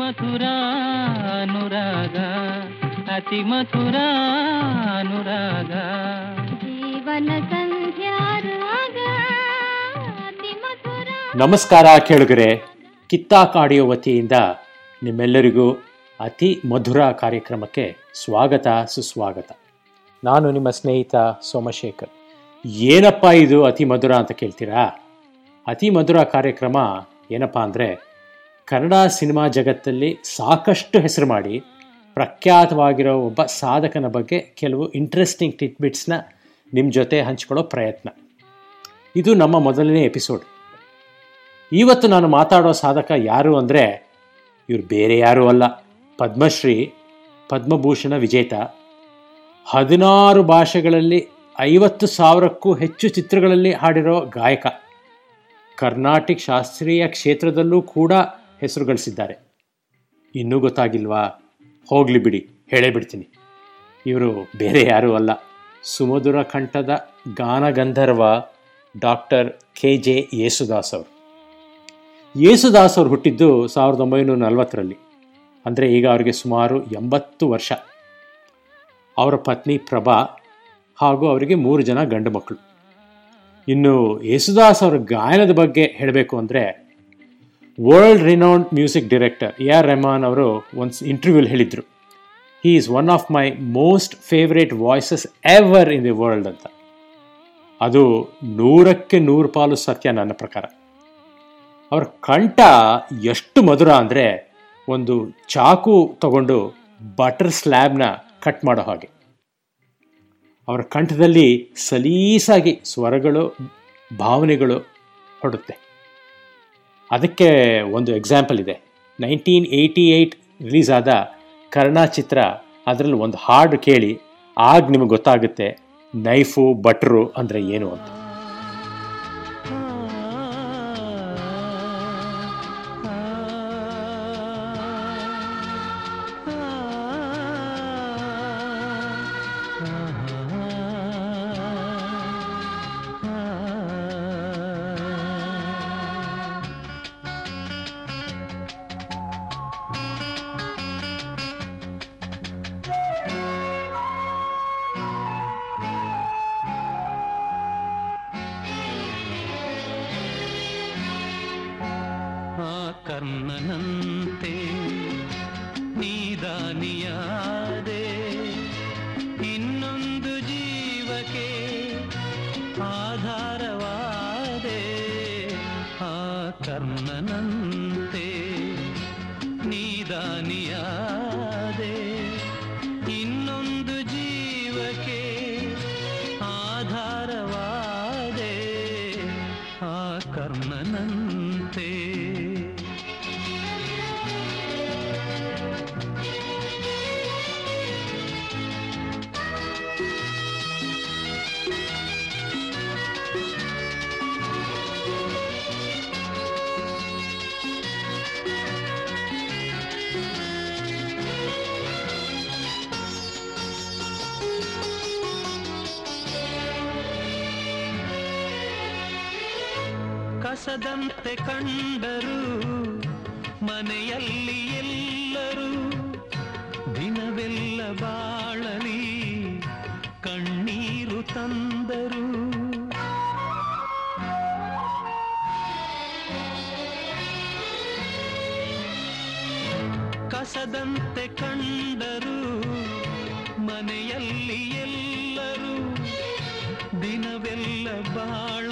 ಮಧುರ ಅನುರಾಗ ಅತಿ ಮಧುರ ಅನುರಾಗ ಜೀವನ ಸಂಧ್ಯಾರಾಗ ಅತಿ ಮಧುರ ನಮಸ್ಕಾರ ಕೇಳುಗರೆ ಕಿತ್ತಾ ಕಾಡಿಯೋ ವತಿಯಿಂದ ನಿಮ್ಮೆಲ್ಲರಿಗೂ ಅತಿ ಮಧುರ ಕಾರ್ಯಕ್ರಮಕ್ಕೆ ಸ್ವಾಗತ ಸುಸ್ವಾಗತ. ನಾನು ನಿಮ್ಮ ಸ್ನೇಹಿತ ಸೋಮಶೇಖರ್. ಏನಪ್ಪ ಇದು ಅತಿ ಮಧುರ ಅಂತ ಕೇಳ್ತೀರಾ? ಅತಿ ಮಧುರ ಕಾರ್ಯಕ್ರಮ ಏನಪ್ಪ ಅಂದರೆ ಕನ್ನಡ ಸಿನಿಮಾ ಜಗತ್ತಲ್ಲಿ ಸಾಕಷ್ಟು ಹೆಸರು ಮಾಡಿ ಪ್ರಖ್ಯಾತವಾಗಿರೋ ಒಬ್ಬ ಸಾಧಕನ ಬಗ್ಗೆ ಕೆಲವು ಇಂಟ್ರೆಸ್ಟಿಂಗ್ ಟಿಟ್ಬಿಟ್ಸ್ನ ನಿಮ್ಮ ಜೊತೆ ಹಂಚ್ಕೊಳ್ಳೋ ಪ್ರಯತ್ನ. ಇದು ನಮ್ಮ ಮೊದಲನೇ ಎಪಿಸೋಡ್ ಇವತ್ತು ನಾನು ಮಾತಾಡೋ ಸಾಧಕ ಯಾರು ಅಂದರೆ ಇವರು ಬೇರೆ ಯಾರೂ ಅಲ್ಲ. ಪದ್ಮಶ್ರೀ, ಪದ್ಮಭೂಷಣ ವಿಜೇತ. ಹದಿನಾರು ಭಾಷೆಗಳಲ್ಲಿ ಐವತ್ತು ಸಾವಿರಕ್ಕೂ ಹೆಚ್ಚು ಚಿತ್ರಗಳಲ್ಲಿ ಹಾಡಿರೋ ಗಾಯಕ. ಕರ್ನಾಟಕ ಶಾಸ್ತ್ರೀಯ ಕ್ಷೇತ್ರದಲ್ಲೂ ಕೂಡ ಹೆಸರು ಗಳಿಸಿದ್ದಾರೆ. ಇನ್ನೂ ಗೊತ್ತಾಗಿಲ್ವಾ? ಹೋಗಲಿ ಬಿಡಿ, ಹೇಳೇ ಬಿಡ್ತೀನಿ. ಇವರು ಬೇರೆ ಯಾರೂ ಅಲ್ಲ. ಸುಮಧುರ ಕಂಠದ ಗಾನಗಂಧರ್ವ ಡಾಕ್ಟರ್ ಕೆ ಜೆ ಯೇಸುದಾಸ್ ಅವರು. ಯೇಸುದಾಸ್ ಅವರು ಹುಟ್ಟಿದ್ದು ಸಾವಿರದ ಒಂಬೈನೂರ ನಲವತ್ತರಲ್ಲಿ. ಅಂದರೆ ಈಗ ಅವರಿಗೆ ಸುಮಾರು ಎಂಬತ್ತು ವರ್ಷ. ಅವರ ಪತ್ನಿ ಪ್ರಭಾ ಹಾಗೂ ಅವರಿಗೆ ಮೂರು ಜನ ಗಂಡು ಮಕ್ಕಳು. ಇನ್ನು ಯೇಸುದಾಸ್ ಅವರ ಗಾಯನದ ಬಗ್ಗೆ ಹೇಳಬೇಕು ಅಂದರೆ world renowned music director A R Rahman ಅವರು ಒಂದು ಇಂಟರ್ವ್ಯೂಲಿ ಹೇಳಿದರು he is one of my most favourite voices ever in the world ಅಂತ. ಅದು ನೂರಕ್ಕೆ ನೂರು ಪಾಲು ಸತ್ಯ ನನ್ನ ಪ್ರಕಾರ. ಅವರ ಕಂಠ ಎಷ್ಟು ಮಧುರ ಅಂದರೆ ಒಂದು ಚಾಕು ತಗೊಂಡು ಬಟರ್ ಸ್ಲ್ಯಾಬ್ನ ಕಟ್ ಮಾಡೋ ಹಾಗೆ. ಅವರ ಕಂಠದಲ್ಲಿ ಸಲೀಸಾಗಿ ಸ್ವರಗಳು, ಭಾವನೆಗಳು ಹೊಡುತ್ತೆ ಅದಕ್ಕೆ ಒಂದು ಎಕ್ಸಾಂಪಲ್ ಇದೆ. ನೈನ್ಟೀನ್ ಏಯ್ಟಿ ಏಯ್ಟ್ ರಿಲೀಸ್ ಆದ ಕರ್ಣ ಚಿತ್ರ, ಅದರಲ್ಲಿ ಒಂದು ಹಾಡು ಕೇಳಿ, ಆಗ ನಿಮಗೆ ಗೊತ್ತಾಗುತ್ತೆ, ನೈಫು ಬಟ್ರು ಅಂದರೆ ಏನು ಅಂತ. ಕಸದಂತೆ ಕಂಡರು ಮನೆಯಲ್ಲಿ ಎಲ್ಲರೂ ದಿನವೆಲ್ಲ ಬಾಳಲಿ ಕಣ್ಣೀರು ತಂದರು. ಕಸದಂತೆ ಕಂಡರು ಮನೆಯಲ್ಲಿ ಎಲ್ಲರೂ ದಿನವೆಲ್ಲ ಬಾಳಲಿ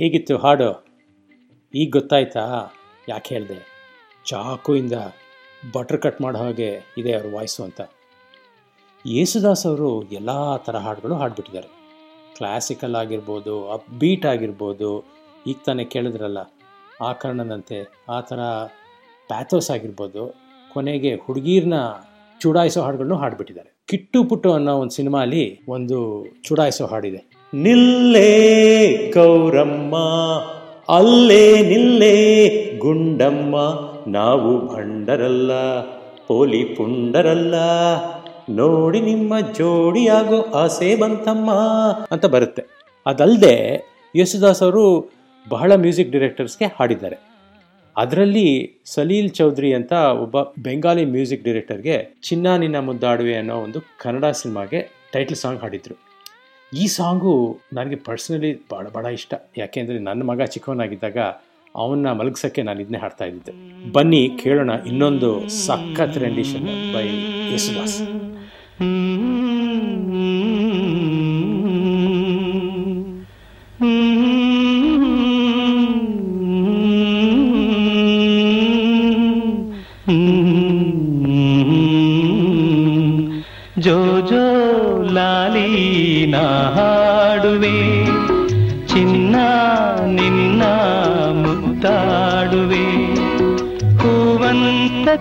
ಹೇಗಿತ್ತು ಹಾಡು? ಈಗ ಗೊತ್ತಾಯ್ತಾ? ಯಾಕೆ ಹೇಳಿದೆ? ಚಾಕುಯಿಂದ ಬಟರ್ ಕಟ್ ಮಾಡೋ ಹಾಗೆ ಇದೆ ಅವ್ರ ವಾಯ್ಸು ಅಂತ. ಯೇಸುದಾಸ್ ಅವರು ಎಲ್ಲ ಥರ ಹಾಡುಗಳು ಹಾಡ್ಬಿಟ್ಟಿದ್ದಾರೆ. ಕ್ಲಾಸಿಕಲ್ ಆಗಿರ್ಬೋದು ಅಪ್ ಬೀಟ್ ಆಗಿರ್ಬೋದು, ಈಗ ತಾನೇ ಕೇಳಿದ್ರಲ್ಲ, ಆ ಕಾರಣದಂತೆ ಆ ಥರ ಪ್ಯಾಥೋಸ್ ಆಗಿರ್ಬೋದು, ಕೊನೆಗೆ ಹುಡುಗೀರ್ನ ಚುಡಾಯಿಸೋ ಹಾಡುಗಳನ್ನು ಹಾಡ್ಬಿಟ್ಟಿದ್ದಾರೆ. ಕಿಟ್ಟು ಪುಟ್ಟು ಅನ್ನೋ ಒಂದು ಸಿನಿಮಾಲಿ ಒಂದು ಚುಡಾಯಿಸೋ ಹಾಡಿದೆ. ನಿಲ್ಲೇ ಕೌರಮ್ಮ ಅಲ್ಲೇ ನಿಲ್ಲೇ ಗುಂಡಮ್ಮ. ನಾವು ಭಂಡರಲ್ಲ, ಪೋಲಿ ಪುಂಡರಲ್ಲ. ನೋಡಿ ನಿಮ್ಮ ಜೋಡಿಯಾಗೋ ಆಸೆ ಬಂತಮ್ಮ ಅಂತ ಬರುತ್ತೆ. ಅದಲ್ಲದೆ ಯೇಸುದಾಸ್ ಅವರು ಬಹಳ ಮ್ಯೂಸಿಕ್ ಡಿರೆಕ್ಟರ್ಸ್ಗೆ ಹಾಡಿದ್ದಾರೆ. ಅದರಲ್ಲಿ ಸಲೀಲ್ ಚೌಧರಿ ಅಂತ ಒಬ್ಬ ಬೆಂಗಾಲಿ ಮ್ಯೂಸಿಕ್ ಡಿರೆಕ್ಟರ್ಗೆ ಚಿನ್ನ ನಿನ್ನ ಮುದ್ದಾಡುವೆ ಅನ್ನೋ ಒಂದು ಕನ್ನಡ ಸಿನಿಮಾಗೆ ಟೈಟಲ್ ಸಾಂಗ್ ಹಾಡಿದ್ರು. ಈ ಸಾಂಗು ನನಗೆ ಪರ್ಸ್ನಲಿ ಭಾಳ ಭಾಳ ಇಷ್ಟ. ಯಾಕೆಂದರೆ ನನ್ನ ಮಗ ಚಿಕ್ಕವನಾಗಿದ್ದಾಗ ಅವನ್ನ ಮಲಗಿಸೋಕ್ಕೆ ನಾನು ಇದನ್ನೇ ಹಾಡ್ತಾ ಇದ್ದಿದ್ದೆ. ಬನ್ನಿ ಕೇಳೋಣ ಇನ್ನೊಂದು ಸಖತ್ ರೆಂಡಿಷನ್ ಬೈ ಯೇಸುದಾಸ್.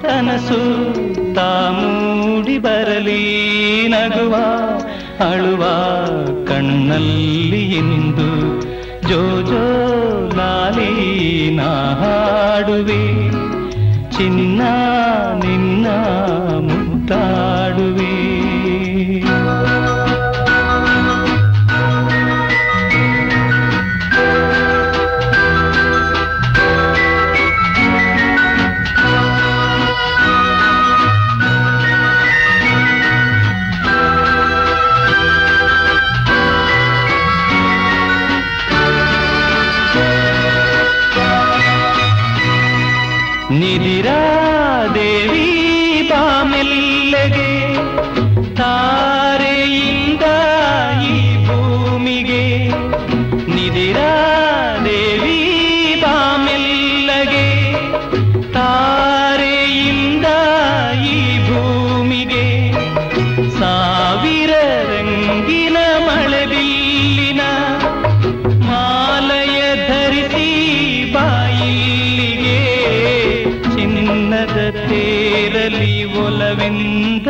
ಕನಸು ತಾ ಮೂಡಿ ಬರಲಿ ನಗುವ ಅಳುವ ಕಣ್ಣಲ್ಲಿ ಇಂದು ಜೋ ಜೋ ಲಾಲಿ ಹಾಡುವೆ. ಚಿನ್ನ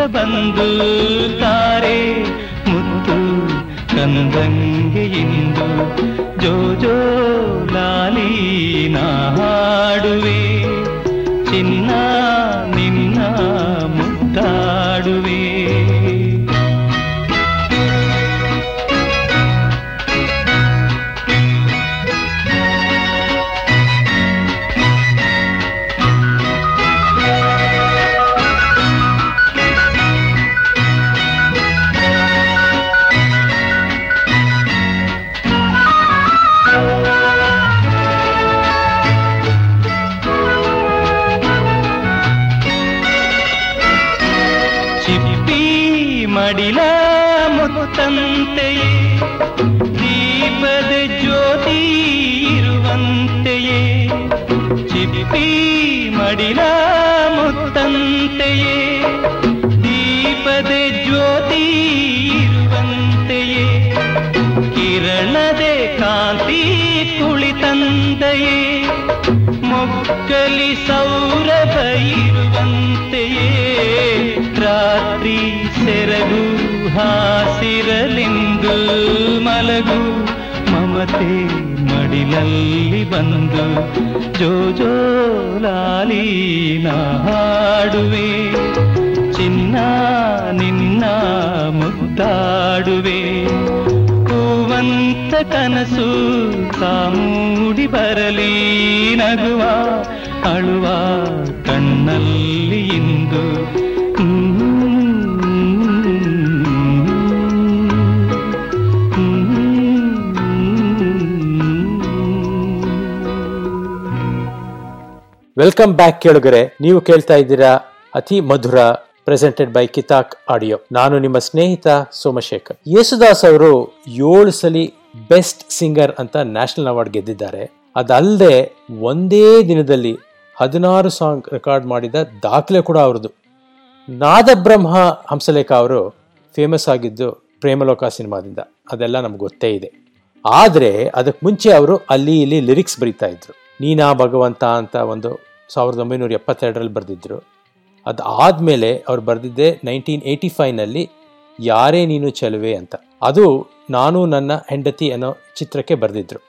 ಬಂದು ತಾರೆ. ಮುತ್ತು ಕಂದಂಗೆ ಇಂದು ಜೋ ಜೋ ಲಾಲಿ ನಾ ಹಾಡುವೆ. ಮಡಿಲ ಮುತ್ತಂತೆಯೇ, ದೀಪದ ಜ್ಯೋತಿ ಇರುವಂತೆಯೇ, ಕಿರಣದೆ ಕಾಂತಿ ಕುಳಿತಂತೆಯೇ ಮೊಕ್ಕಲಿ ಸೌರಭ ಇರುವಂತೆಯೇ, ರಾತ್ರಿ ಸೆರಗು ಹಾಸಿರಲೆಂದು ಮಲಗು. ಮಮತೆ ಮಡಿಲಲ್ಲಿ ಬಂದು ಜೋ ಜೋ ಲಾಲಿ ನಾ ಹಾಡುವೆ, ಚಿನ್ನ ನಿನ್ನ ಮುದ್ದಾಡುವೆ. ನಗುವಂತ ಕನಸು ಕಾಮೂಡಿ ಬರಲಿ ನಗುವ, ಅಳುವ ಕಣ್ಣಲ್ಲಿ ಇಂದು ವೆಲ್ಕಮ್ ಬ್ಯಾಕ್ ಕೇಳುಗರೆ. ನೀವು ಕೇಳ್ತಾ ಇದ್ದೀರಾ ಅತಿ ಮಧುರ ಪ್ರೆಸೆಂಟೆಡ್ ಬೈ ಕಿತಾಕ್ ಆಡಿಯೋ ನಾನು ನಿಮ್ಮ ಸ್ನೇಹಿತ ಸೋಮಶೇಖರ್. ಯೇಸುದಾಸ್ ಅವರು ಏಳು ಸಲಿ ಬೆಸ್ಟ್ ಸಿಂಗರ್ ಅಂತ ನ್ಯಾಷನಲ್ ಅವಾರ್ಡ್ ಗೆದ್ದಿದ್ದಾರೆ. ಅದಲ್ಲದೆ ಒಂದೇ ದಿನದಲ್ಲಿ ಹದಿನಾರು ಸಾಂಗ್ ರೆಕಾರ್ಡ್ ಮಾಡಿದ ದಾಖಲೆ ಕೂಡ ಅವ್ರದ್ದು. ನಾದಬ್ರಹ್ಮ ಹಂಸಲೇಖ ಅವರು ಫೇಮಸ್ ಆಗಿದ್ದು ಪ್ರೇಮಲೋಕ ಸಿನಿಮಾದಿಂದ. ಅದೆಲ್ಲ ನಮ್ಗೆ ಗೊತ್ತೇ ಇದೆ. ಆದರೆ ಅದಕ್ಕೆ ಮುಂಚೆ ಅವರು ಅಲ್ಲಿ ಇಲ್ಲಿ ಲಿರಿಕ್ಸ್ ಬರೀತಾ ಇದ್ರು. ನೀನಾ ಭಗವಂತ ಅಂತ ಒಂದು ಸಾವಿರದ ಒಂಬೈನೂರ ಎಪ್ಪತ್ತೆರಡರಲ್ಲಿ ಬರೆದಿದ್ದರು ಅದು ಆದಮೇಲೆ ಅವ್ರು ಬರೆದಿದ್ದೆ ನೈನ್ಟೀನ್ ಏಯ್ಟಿ ಫೈವ್ನಲ್ಲಿ ಯಾರೇ ನೀನು ಚೆಲುವೆ ಅಂತ. ಅದು ನಾನು ನನ್ನ ಹೆಂಡತಿ ಅನ್ನೋ ಚಿತ್ರಕ್ಕೆ ಬರೆದಿದ್ದರು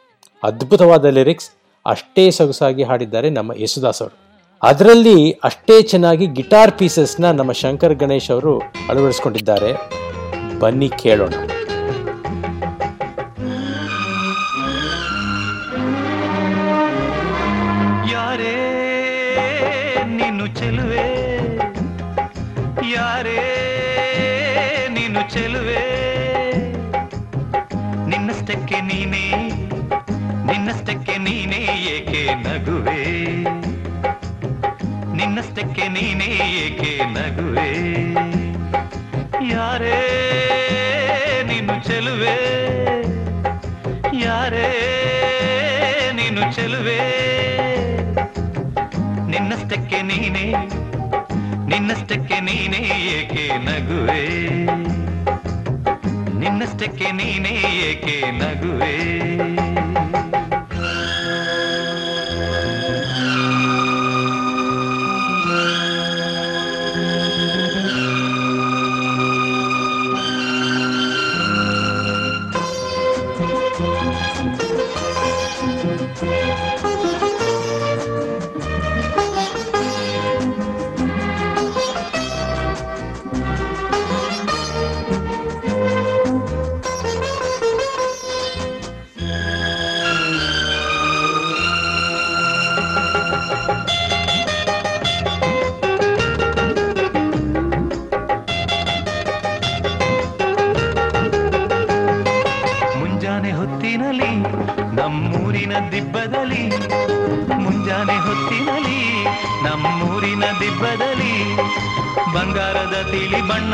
ಅದ್ಭುತವಾದ ಲಿರಿಕ್ಸ್, ಅಷ್ಟೇ ಸೊಗಸಾಗಿ ಹಾಡಿದ್ದಾರೆ ನಮ್ಮ ಯೇಸುದಾಸ್ ಅವರು. ಅದರಲ್ಲಿ ಅಷ್ಟೇ ಚೆನ್ನಾಗಿ ಗಿಟಾರ್ ಪೀಸಸ್ನ ನಮ್ಮ ಶಂಕರ್ ಗಣೇಶ್ ಅವರು ಅಳವಡಿಸ್ಕೊಂಡಿದ್ದಾರೆ. ಬನ್ನಿ ಕೇಳೋಣ. ಯಾರೇ ನೀನು ಚೆಲುವೆ, ನಿನ್ನಷ್ಟಕ್ಕೆ ನೀನೇ ನಿನ್ನಷ್ಟಕ್ಕೆ ನೀನೇ ಏಕೆ ನಗುವೆ? ನಿನ್ನಷ್ಟಕ್ಕೆ ನೀನೇ ಏಕೆ ನಗುವೆ? ಯಾರೇ ನೀನು ಚೆಲುವೆ, ಯಾರೇ ನೀನು ಚೆಲುವೆ? ನಿನ್ನಷ್ಟಕ್ಕೆ ನೀನೇ ನಿನ್ನಷ್ಟಕ್ಕೆ ನೀನೇ ಏಕೆ ನಗುವೆ? ನಿನ್ನಷ್ಟಕ್ಕೆ ನೀನೇ ಏಕೆ ನಗುವೆ?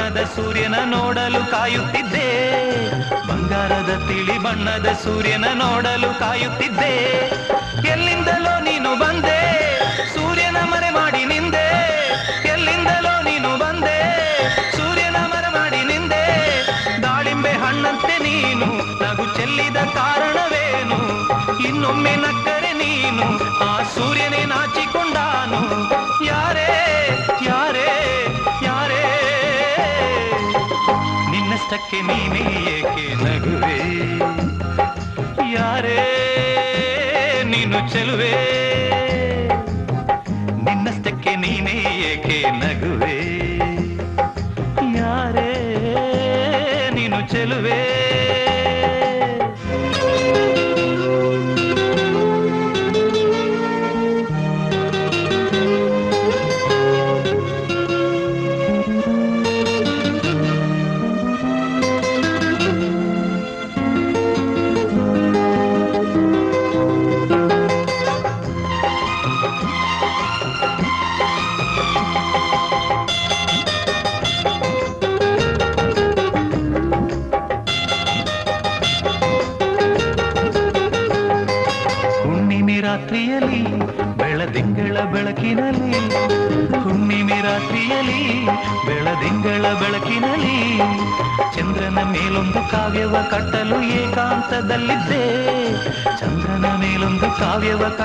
ಬಣ್ಣದ ಸೂರ್ಯನ ನೋಡಲು ಕಾಯುತ್ತಿದ್ದೆ. ಬಂಗಾರದ ತಿಳಿ ಬಣ್ಣದ ಸೂರ್ಯನ ನೋಡಲು ಕಾಯುತ್ತಿದ್ದೆ. ಎಲ್ಲಿಂದಲೋ ನೀನು ಬಂದೆ, ಸೂರ್ಯನ ಮರೆ ಮಾಡಿ ನಿಂದೆ. ಎಲ್ಲಿಂದಲೋ ನೀನು ಬಂದೆ, ಸೂರ್ಯನ ಮರೆ ಮಾಡಿ ನಿಂದೆ. ದಾಳಿಂಬೆ ಹಣ್ಣಂತೆ ನೀನು, ನಗು ಚೆಲ್ಲಿದ ಕಾರಣವೇನು? ಇನ್ನೊಮ್ಮೆ ನಕ್ಕರೆ ನೀನು, ಆ ಸೂರ್ಯನೇ ನಿನ್ನಷ್ಟಕ್ಕೆ ನೀನೇ ಏಕೆ ನಗುವೆ? ಯಾರೇ ನೀನು ಚೆಲುವೆ?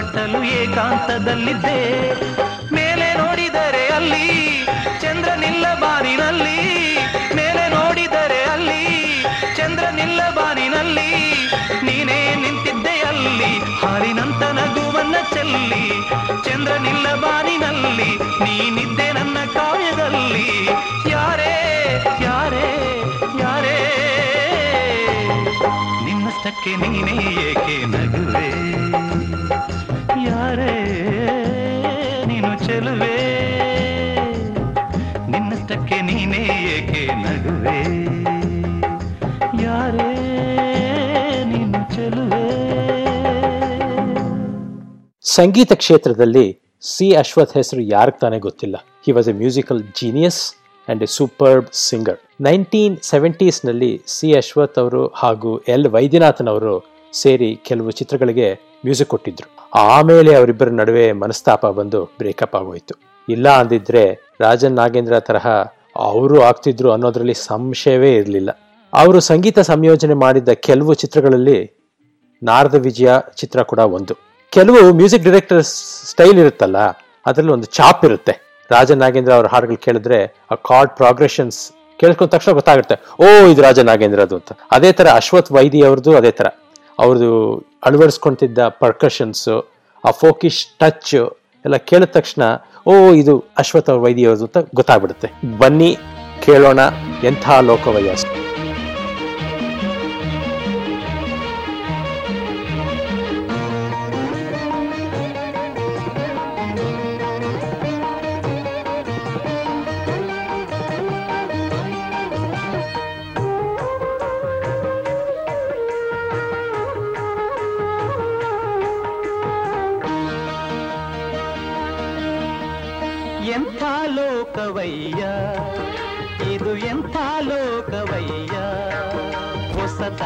ಕಟ್ಟಲು ಏಕಾಂತದಲ್ಲಿದ್ದೆ. ಮೇಲೆ ನೋಡಿದರೆ ಅಲ್ಲಿ ಚಂದ್ರನಿಲ್ಲ ಬಾನಿನಲ್ಲಿ. ಮೇಲೆ ನೋಡಿದರೆ ಅಲ್ಲಿ ಚಂದ್ರನಿಲ್ಲ ಬಾನಿನಲ್ಲಿ. ನೀನೇ ನಿಂತಿದ್ದೆ ಅಲ್ಲಿ, ಹಾಲಿನಂತ ನಗುವನ್ನ ಚೆಲ್ಲಿ. ಚಂದ್ರನಿಲ್ಲ ಬಾನಿನಲ್ಲಿ, ನೀನಿದ್ದೆ ನನ್ನ ಕಾಯದಲ್ಲಿ. ಯಾರೇ ಯಾರೇ ಯಾರೇ. ನಿನ್ನಷ್ಟಕ್ಕೆ ನೀನೇ ಏಕೆ ನಗುವೆ? ಯಾರೇ ನೀನು ಚೆಲುವೆ. ನಿನ್ನಷ್ಟಕ್ಕೆ ನೀನೇ ಏಕೆ ನಗುವೆ? ಯಾರೇ ನೀನು ಚೆಲುವೆ? ಸಂಗೀತ ಕ್ಷೇತ್ರದಲ್ಲಿ ಸಿ ಅಶ್ವಥ್ ಹೆಸರು ಯಾರಿಗೆ ತಾನೇ ಗೊತ್ತಿಲ್ಲ. He was a musical genius and a superb singer nineteen ಸೆವೆಂಟೀಸ್ನಲ್ಲಿ C Ashwath ಅವರು ಹಾಗೂ ಎಲ್ ವೈದ್ಯನಾಥನ್ ಅವರು ಸೇರಿ ಕೆಲವು ಚಿತ್ರಗಳಿಗೆ ಮ್ಯೂಸಿಕ್ ಕೊಟ್ಟಿದ್ರು. ಆಮೇಲೆ ಅವರಿಬ್ಬರ ನಡುವೆ ಮನಸ್ತಾಪ ಬಂದು ಬ್ರೇಕಪ್ ಆಗೋಯ್ತು. ಇಲ್ಲ ಅಂದಿದ್ರೆ ರಾಜನ್ ನಾಗೇಂದ್ರ ತರಹ ಅವರು ಆಗ್ತಿದ್ರು ಅನ್ನೋದ್ರಲ್ಲಿ ಸಂಶಯವೇ ಇರಲಿಲ್ಲ. ಅವರು ಸಂಗೀತ ಸಂಯೋಜನೆ ಮಾಡಿದ್ದ ಕೆಲವು ಚಿತ್ರಗಳಲ್ಲಿ ನಾರದ ವಿಜಯ ಚಿತ್ರ ಕೂಡ ಒಂದು. ಕೆಲವು ಮ್ಯೂಸಿಕ್ ಡೈರೆಕ್ಟರ್ ಸ್ಟೈಲ್ ಇರುತ್ತಲ್ಲ, ಅದರಲ್ಲಿ ಒಂದು ಚಾಪ್ ಇರುತ್ತೆ. ರಾಜನ್ ನಾಗೇಂದ್ರ ಅವ್ರ ಹಾಡುಗಳು ಕೇಳಿದ್ರೆ ಆ ಕಾರ್ಡ್ ಪ್ರೋಗ್ರೆಷನ್ಸ್ ಕೇಳ್ಕೊಂಡ ತಕ್ಷಣ ಗೊತ್ತಾಗುತ್ತೆ, ಓ, ಇದು ರಾಜ ನಾಗೇಂದ್ರದು ಅಂತ. ಅದೇ ತರ ಅಶ್ವಥ್ ವೈದಿ ಅವ್ರದ್ದು ಅದೇ ತರ ಅವ್ರದ್ದು ಅಳವಡಿಸ್ಕೊಂತಿದ್ದ ಪರ್ಕಷನ್ಸು ಆ ಫೋಕಿಶ್ ಟಚ್ ಎಲ್ಲ ಕೇಳಿದ ತಕ್ಷಣ, ಓ, ಇದು ಅಶ್ವಥ್ ಅವ್ರ ವೈದಿ ಅಂತ ಗೊತ್ತಾಗ್ಬಿಡುತ್ತೆ. ಬನ್ನಿ, ಕೇಳೋಣ ಎಂಥ ಲೋಕವಯ್ಯ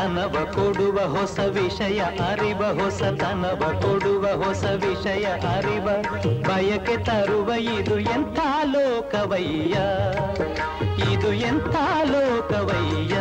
ಹೊಸತನವ ಕೊಡುವ ಹೊಸ ವಿಷಯ, ಅರಿವ ಹೊಸತನವ ಕೊಡುವ ಹೊಸ ವಿಷಯ, ಅರಿವ ಬಯಕೆ ತರುವ ಇದು ಎಂಥ ಲೋಕವಯ್ಯ? ಇದು ಎಂಥ ಲೋಕವಯ್ಯ?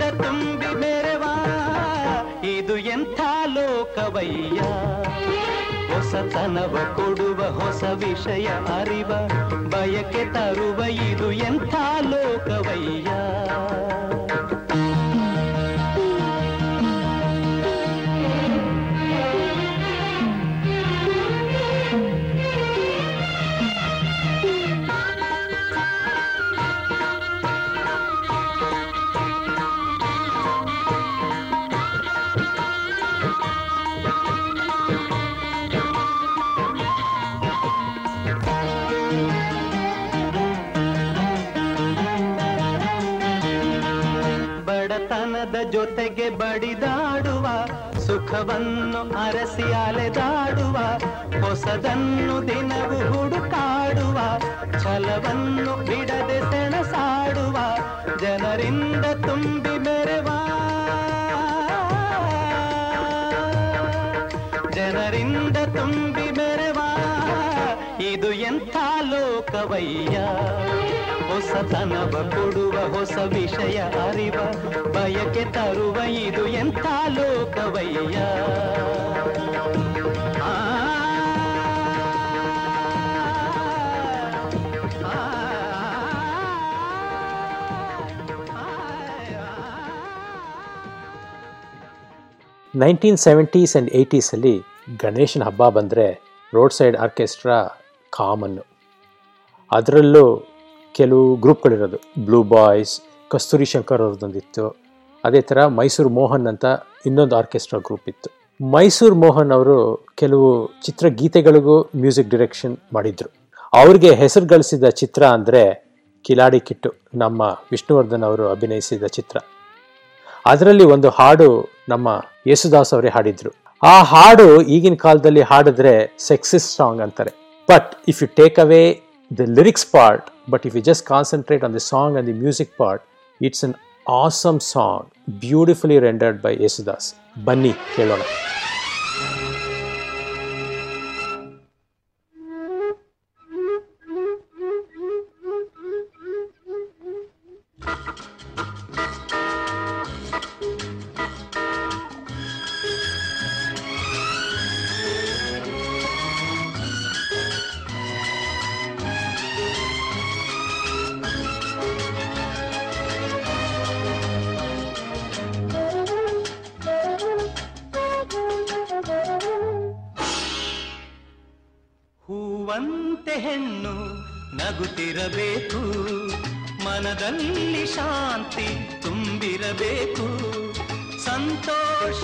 ಜನರಿಂದ ತುಂಬಿ ಮೇರೆವಾ ಇದು ಎಂಥ ಲೋಕವಯ್ಯ? ಹೊಸತನವ ಕೊಡುವ ಹೊಸ ವಿಷಯ ಅರಿವ, ಬಯಕೆ ತರುವ ಇದು ಎಂಥ ಲೋಕವಯ್ಯ? ಬಡಿದಾಡುವ, ಸುಖವನ್ನು ಅರಸಿ ಅಲೆದಾಡುವ, ಹೊಸದನ್ನು ದಿನವು ಹುಡುಕಾಡುವ, ಛಲವನ್ನು ಬಿಡದೆ ಸೆಣಸಾಡುವ, ಜನರಿಂದ ತುಂಬಿ ಮೆರೆವ. ಜನರಿಂದ ತುಂಬಿ ಮೆರೆವ. ಇದು ಎಂಥ ಲೋಕವಯ್ಯ. ಹೊಸತನವ ಕೊಡುವ ಹೊಸ ವಿಷಯ ಅರಿವ ಬಯಕೆ ತರುವ ಇದು ಎಂಥ ಲೋಕವಯ್ಯ ನೈನ್ಟೀನ್ ಸೆವೆಂಟೀಸ್ ಆ್ಯಂಡ್ ಏಯ್ಟೀಸಲ್ಲಿ ಗಣೇಶನ ಹಬ್ಬ ಬಂದರೆ ರೋಡ್ ಸೈಡ್ ಆರ್ಕೆಸ್ಟ್ರಾ ಕಾಮನ್ನು ಅದರಲ್ಲೂ ಕೆಲವು ಗ್ರೂಪ್ಗಳಿರೋದು. ಬ್ಲೂ ಬಾಯ್ಸ್ ಕಸ್ತೂರಿ ಶಂಕರ್ ಅವ್ರದ್ದೊಂದಿತ್ತು. ಅದೇ ಥರ ಮೈಸೂರು ಮೋಹನ್ ಅಂತ ಇನ್ನೊಂದು ಆರ್ಕೆಸ್ಟ್ರಾ ಗ್ರೂಪ್ ಇತ್ತು. ಮೈಸೂರು ಮೋಹನ್ ಅವರು ಕೆಲವು ಚಿತ್ರಗೀತೆಗಳಿಗೂ ಮ್ಯೂಸಿಕ್ ಡಿರೆಕ್ಷನ್ ಮಾಡಿದ್ರು. ಅವ್ರಿಗೆ ಹೆಸರು ಗಳಿಸಿದ ಚಿತ್ರ ಅಂದರೆ ಕಿಲಾಡಿ ಕಿಟ್ಟು, ನಮ್ಮ ವಿಷ್ಣುವರ್ಧನ್ ಅವರು ಅಭಿನಯಿಸಿದ ಚಿತ್ರ. ಅದರಲ್ಲಿ ಒಂದು ಹಾಡು ನಮ್ಮ ಯೇಸುದಾಸ್ ಅವರೇ ಹಾಡಿದ್ರು. ಆ ಹಾಡು ಈಗಿನ ಕಾಲದಲ್ಲಿ ಹಾಡಿದ್ರೆ ಸೆಕ್ಸಿಸ್ ಸಾಂಗ್ ಅಂತಾರೆ. But if you take away the lyrics part, but if you just concentrate on the song and the music part, it's an awesome song, beautifully rendered by Yesudas. Bunny Kelona.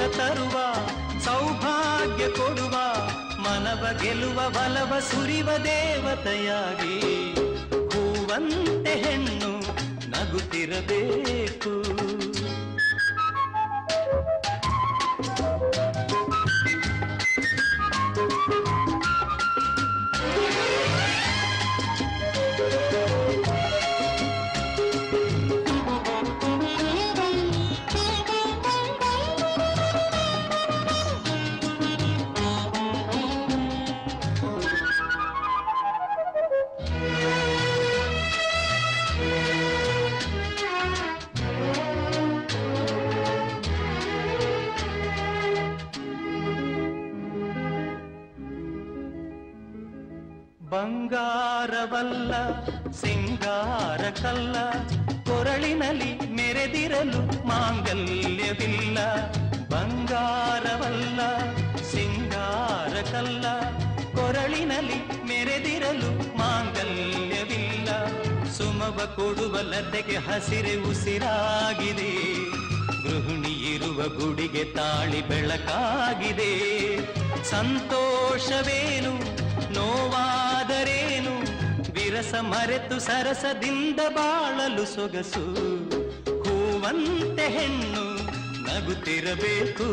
ತರುವ ಸೌಭಾಗ್ಯ ಕೊಡುವ ಮನವ ಗೆಲುವ ಬಲವ ಸುರಿವ ದೇವತೆಯಾಗಿ. ಹೂವಂತೆ ಹೆಣ್ಣು ನಗುತ್ತಿರಬೇಕು. ಕೊಡುವ ಲತೆಗೆ ಹಸಿರೆ ಉಸಿರಾಗಿದೆ. ಗೃಹಿಣಿ ಇರುವ ಗುಡಿಗೆ ತಾಳಿ ಬೆಳಕಾಗಿದೆ. ಸಂತೋಷವೇನು, ನೋವಾದರೇನು? ವಿರಸ ಮರೆತು ಸರಸದಿಂದ ಬಾಳಲು ಸೊಗಸು. ಹೂವಂತೆ ಹೆಣ್ಣು ನಗುತ್ತಿರಬೇಕು.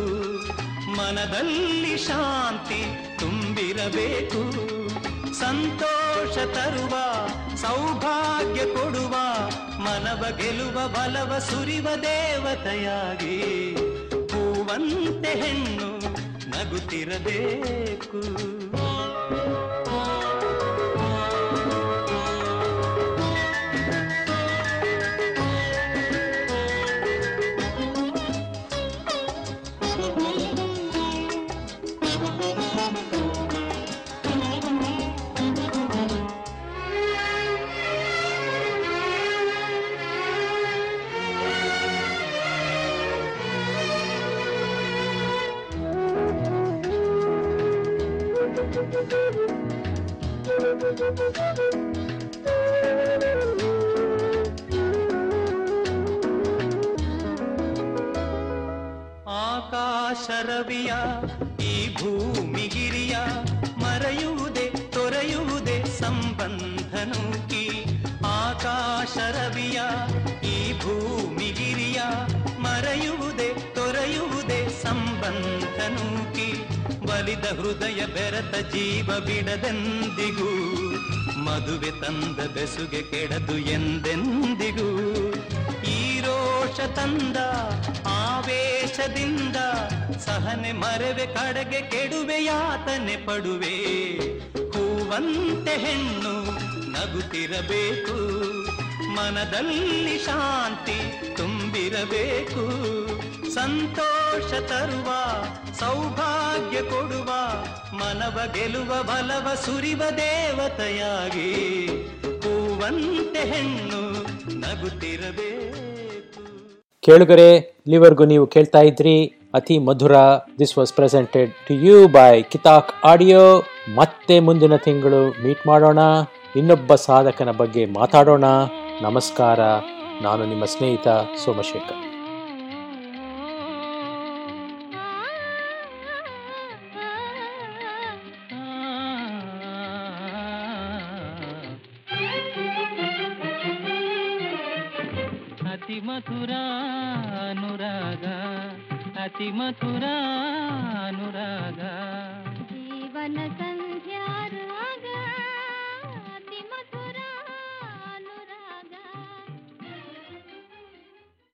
ಮನದಲ್ಲಿ ಶಾಂತಿ ತುಂಬಿರಬೇಕು. ಸಂತೋಷ ತರುವ ಸೌಭಾಗ್ಯ ಕೊಡುವ ಮನವ ಗೆಲುವ ಬಲವ ಸುರಿವ ದೇವತೆಯಾಗಿ. ಹೂವಂತೆ ಹೆಣ್ಣು ನಗುತ್ತಿರಬೇಕು. ತೊರೆಯುವುದೇ ಸಂಬಂಧ ನೂಕಿ ಆಕಾಶ ರವಿಯ ಈ ಭೂಮಿಗಿರಿಯ, ಮರೆಯುವುದೇ, ತೊರೆಯುವುದೇ ಸಂಬಂಧನೂಕಿ ಬಲಿದ ಹೃದಯ ಬೆರತ ಜೀವ ಬಿಡದೆಂದಿಗೂ, ಮದುವೆ ತಂದ ಬೆಸುಗೆ ಕೆಡದು ಎಂದೆಂದಿಗೂ. ಈ ರೋಷ ತಂದ ಆವೇಶದಿಂದ, ಸಹನೆ ಮರೆವೆ ಕಡೆಗೆ ಕೆಡುವೆ, ಯಾತನೆ ಪಡುವೆ. ಹೂವಂತೆ ಹೆಣ್ಣು ನಗುತ್ತಿರಬೇಕು. ಮನದಲ್ಲಿ ಶಾಂತಿ ತುಂಬಿರಬೇಕು. ಸಂತೋಷ ತರುವ, ಸೌಭಾಗ್ಯ ಕೊಡುವ, ಮನವ ಗೆಲುವ, ಬಲವ ಸುರಿವ ದೇವತೆಯಾಗಿ ಹೂವಂತೆ ಹೆಣ್ಣು ನಗುತ್ತಿರಬೇಕು. ಕೇಳುಗರೆ, ಇಲ್ಲಿವರೆಗೂ ನೀವು ಕೇಳ್ತಾ ಇದ್ರಿ ಅತಿ ಮಧುರ. This was presented to you by Kitak audio ಮತ್ತೆ ಮುಂದಿನ ತಿಂಗಳು ಮೀಟ್ ಮಾಡೋಣ. ಇನ್ನೊಬ್ಬ ಸಾಧಕನ ಬಗ್ಗೆ ಮಾತಾಡೋಣ. ನಮಸ್ಕಾರ. ನಾನು ನಿಮ್ಮ ಸ್ನೇಹಿತ ಸೋಮಶೇಖರ್. ಅತಿ ಮಧುರ ಅನುರಾಗ, ಅತಿ